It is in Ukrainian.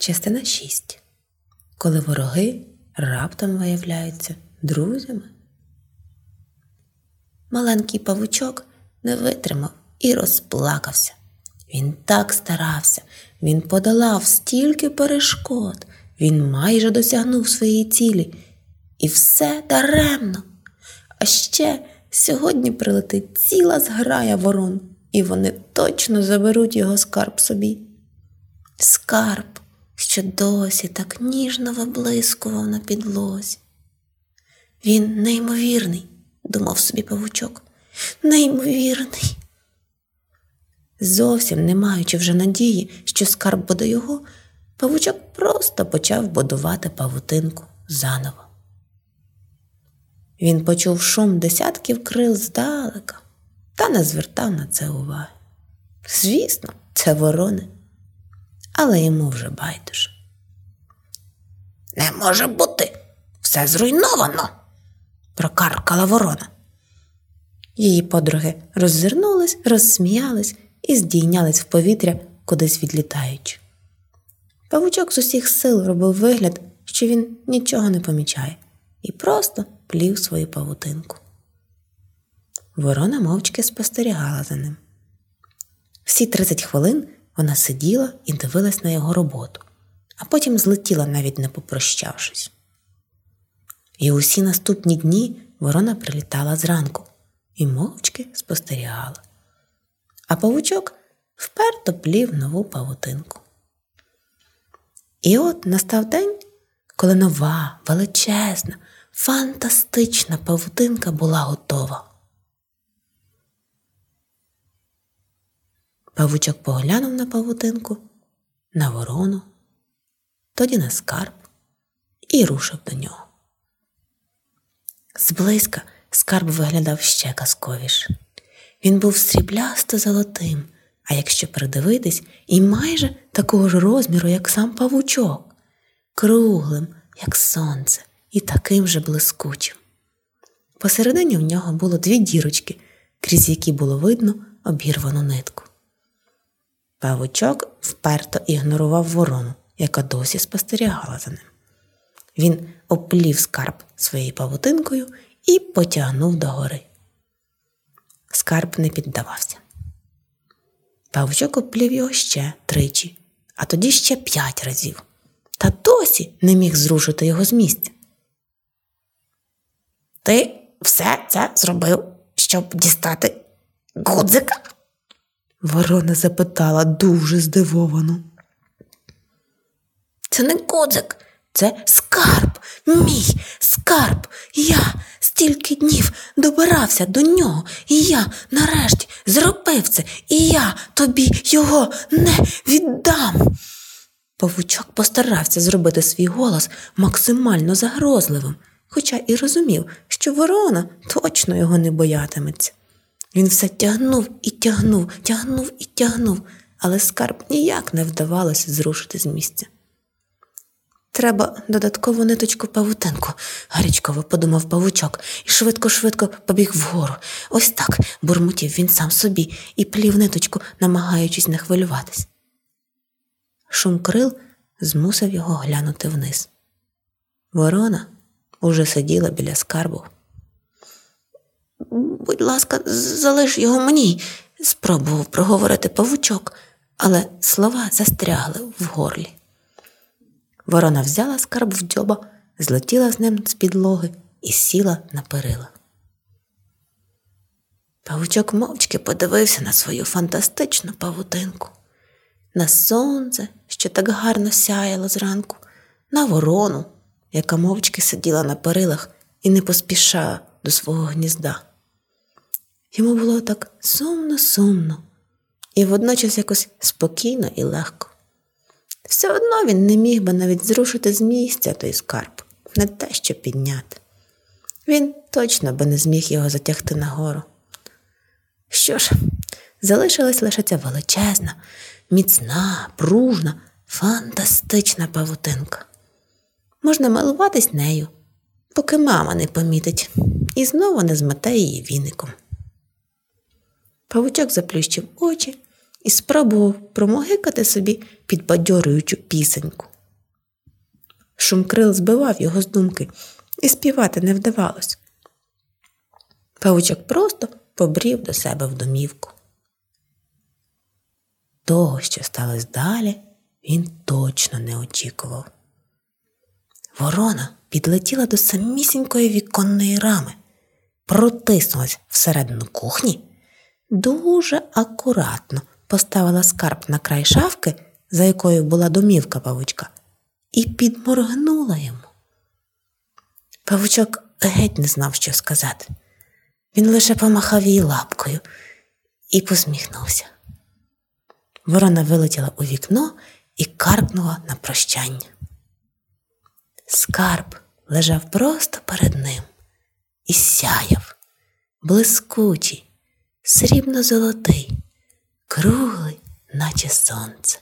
Частина 6. Коли вороги раптом виявляються друзями. Маленький павучок не витримав і розплакався. Він так старався, він подолав стільки перешкод, він майже досягнув своєї цілі, і все даремно. А ще сьогодні прилетить ціла зграя ворон, і вони точно заберуть його скарб собі. Скарб, що досі так ніжно виблискував на підлозі. Він неймовірний, думав собі павучок, неймовірний. Зовсім не маючи вже надії, що скарб буде його, павучок просто почав будувати павутинку заново. Він почув шум десятків крил здалека та не звертав на це уваги. Звісно, це ворони, але йому вже байдуже. Не може бути, все зруйновано, прокаркала ворона. Її подруги роззирнулись, розсміялись і здійнялись в повітря, кудись відлітаючи. Павучок з усіх сил робив вигляд, що він нічого не помічає, і просто плів свою павутинку. Ворона мовчки спостерігала за ним. Всі 30 хвилин вона сиділа і дивилась на його роботу, а потім злетіла, навіть не попрощавшись. І усі наступні дні ворона прилітала зранку і мовчки спостерігала. А павучок вперто плів нову павутинку. І от настав день, коли нова, величезна, фантастична павутинка була готова. Павучок поглянув на павутинку, на ворону, тоді на скарб і рушив до нього. Зблизька скарб виглядав ще казковіше. Він був сріблясто золотим, а якщо придивитись, і майже такого ж розміру, як сам павучок, круглим, як сонце, і таким же блискучим. Посередині в нього було дві дірочки, крізь які було видно обірвану нитку. Павучок вперто ігнорував ворону, яка досі спостерігала за ним. Він оплів скарб своєю павутинкою і потягнув догори. Скарб не піддавався. Павучок оплів його ще тричі, а тоді ще п'ять разів, та досі не міг зрушити його з місця. Ти все це зробив, щоб дістати гудзика? Ворона запитала дуже здивовано. Це не кодзик, це скарб, мій скарб. Я стільки днів добирався до нього, і я нарешті зробив це, і я тобі його не віддам. Павучок постарався зробити свій голос максимально загрозливим, хоча і розумів, що ворона точно його не боятиметься. Він все тягнув і тягнув, тягнув і тягнув, але скарб ніяк не вдавалося зрушити з місця. Треба додаткову ниточку павутинку, гарячково подумав павучок і швидко-швидко побіг вгору. Ось так бурмотів він сам собі і плів ниточку, намагаючись не хвилюватись. Шум крил змусив його глянути вниз. Ворона уже сиділа біля скарбу. Будь ласка, залиш його мені, спробував проговорити павучок, але слова застрягли в горлі. Ворона взяла скарб в дзьоба, злетіла з ним з підлоги і сіла на перила. Павучок мовчки подивився на свою фантастичну павутинку, на сонце, що так гарно сяяло зранку, на ворону, яка мовчки сиділа на перилах і не поспішала до свого гнізда. Йому було так сумно, сумно, і водночас якось спокійно і легко. Все одно він не міг би навіть зрушити з місця той скарб, не те, що підняти. Він точно би не зміг його затягти нагору. Що ж, залишилась лише ця величезна, міцна, пружна, фантастична павутинка. Можна милуватись нею, поки мама не помітить, і знову не змете її віником. Павучок заплющив очі і спробував промогикати собі підбадьорюючу пісеньку. Шум крил збивав його з думки, і співати не вдавалось. Павучок просто побрів до себе в домівку. Того, що сталося далі, він точно не очікував. Ворона підлетіла до самісінької віконної рами, протиснулась всередину кухні, дуже акуратно поставила скарб на край шафки, за якою була домівка павучка, і підморгнула йому. Павучок геть не знав, що сказати. Він лише помахав її лапкою і посміхнувся. Ворона вилетіла у вікно і каркнула на прощання. Скарб лежав просто перед ним і сяяв, блискучий, срібно-золотий, круглий, наче сонце.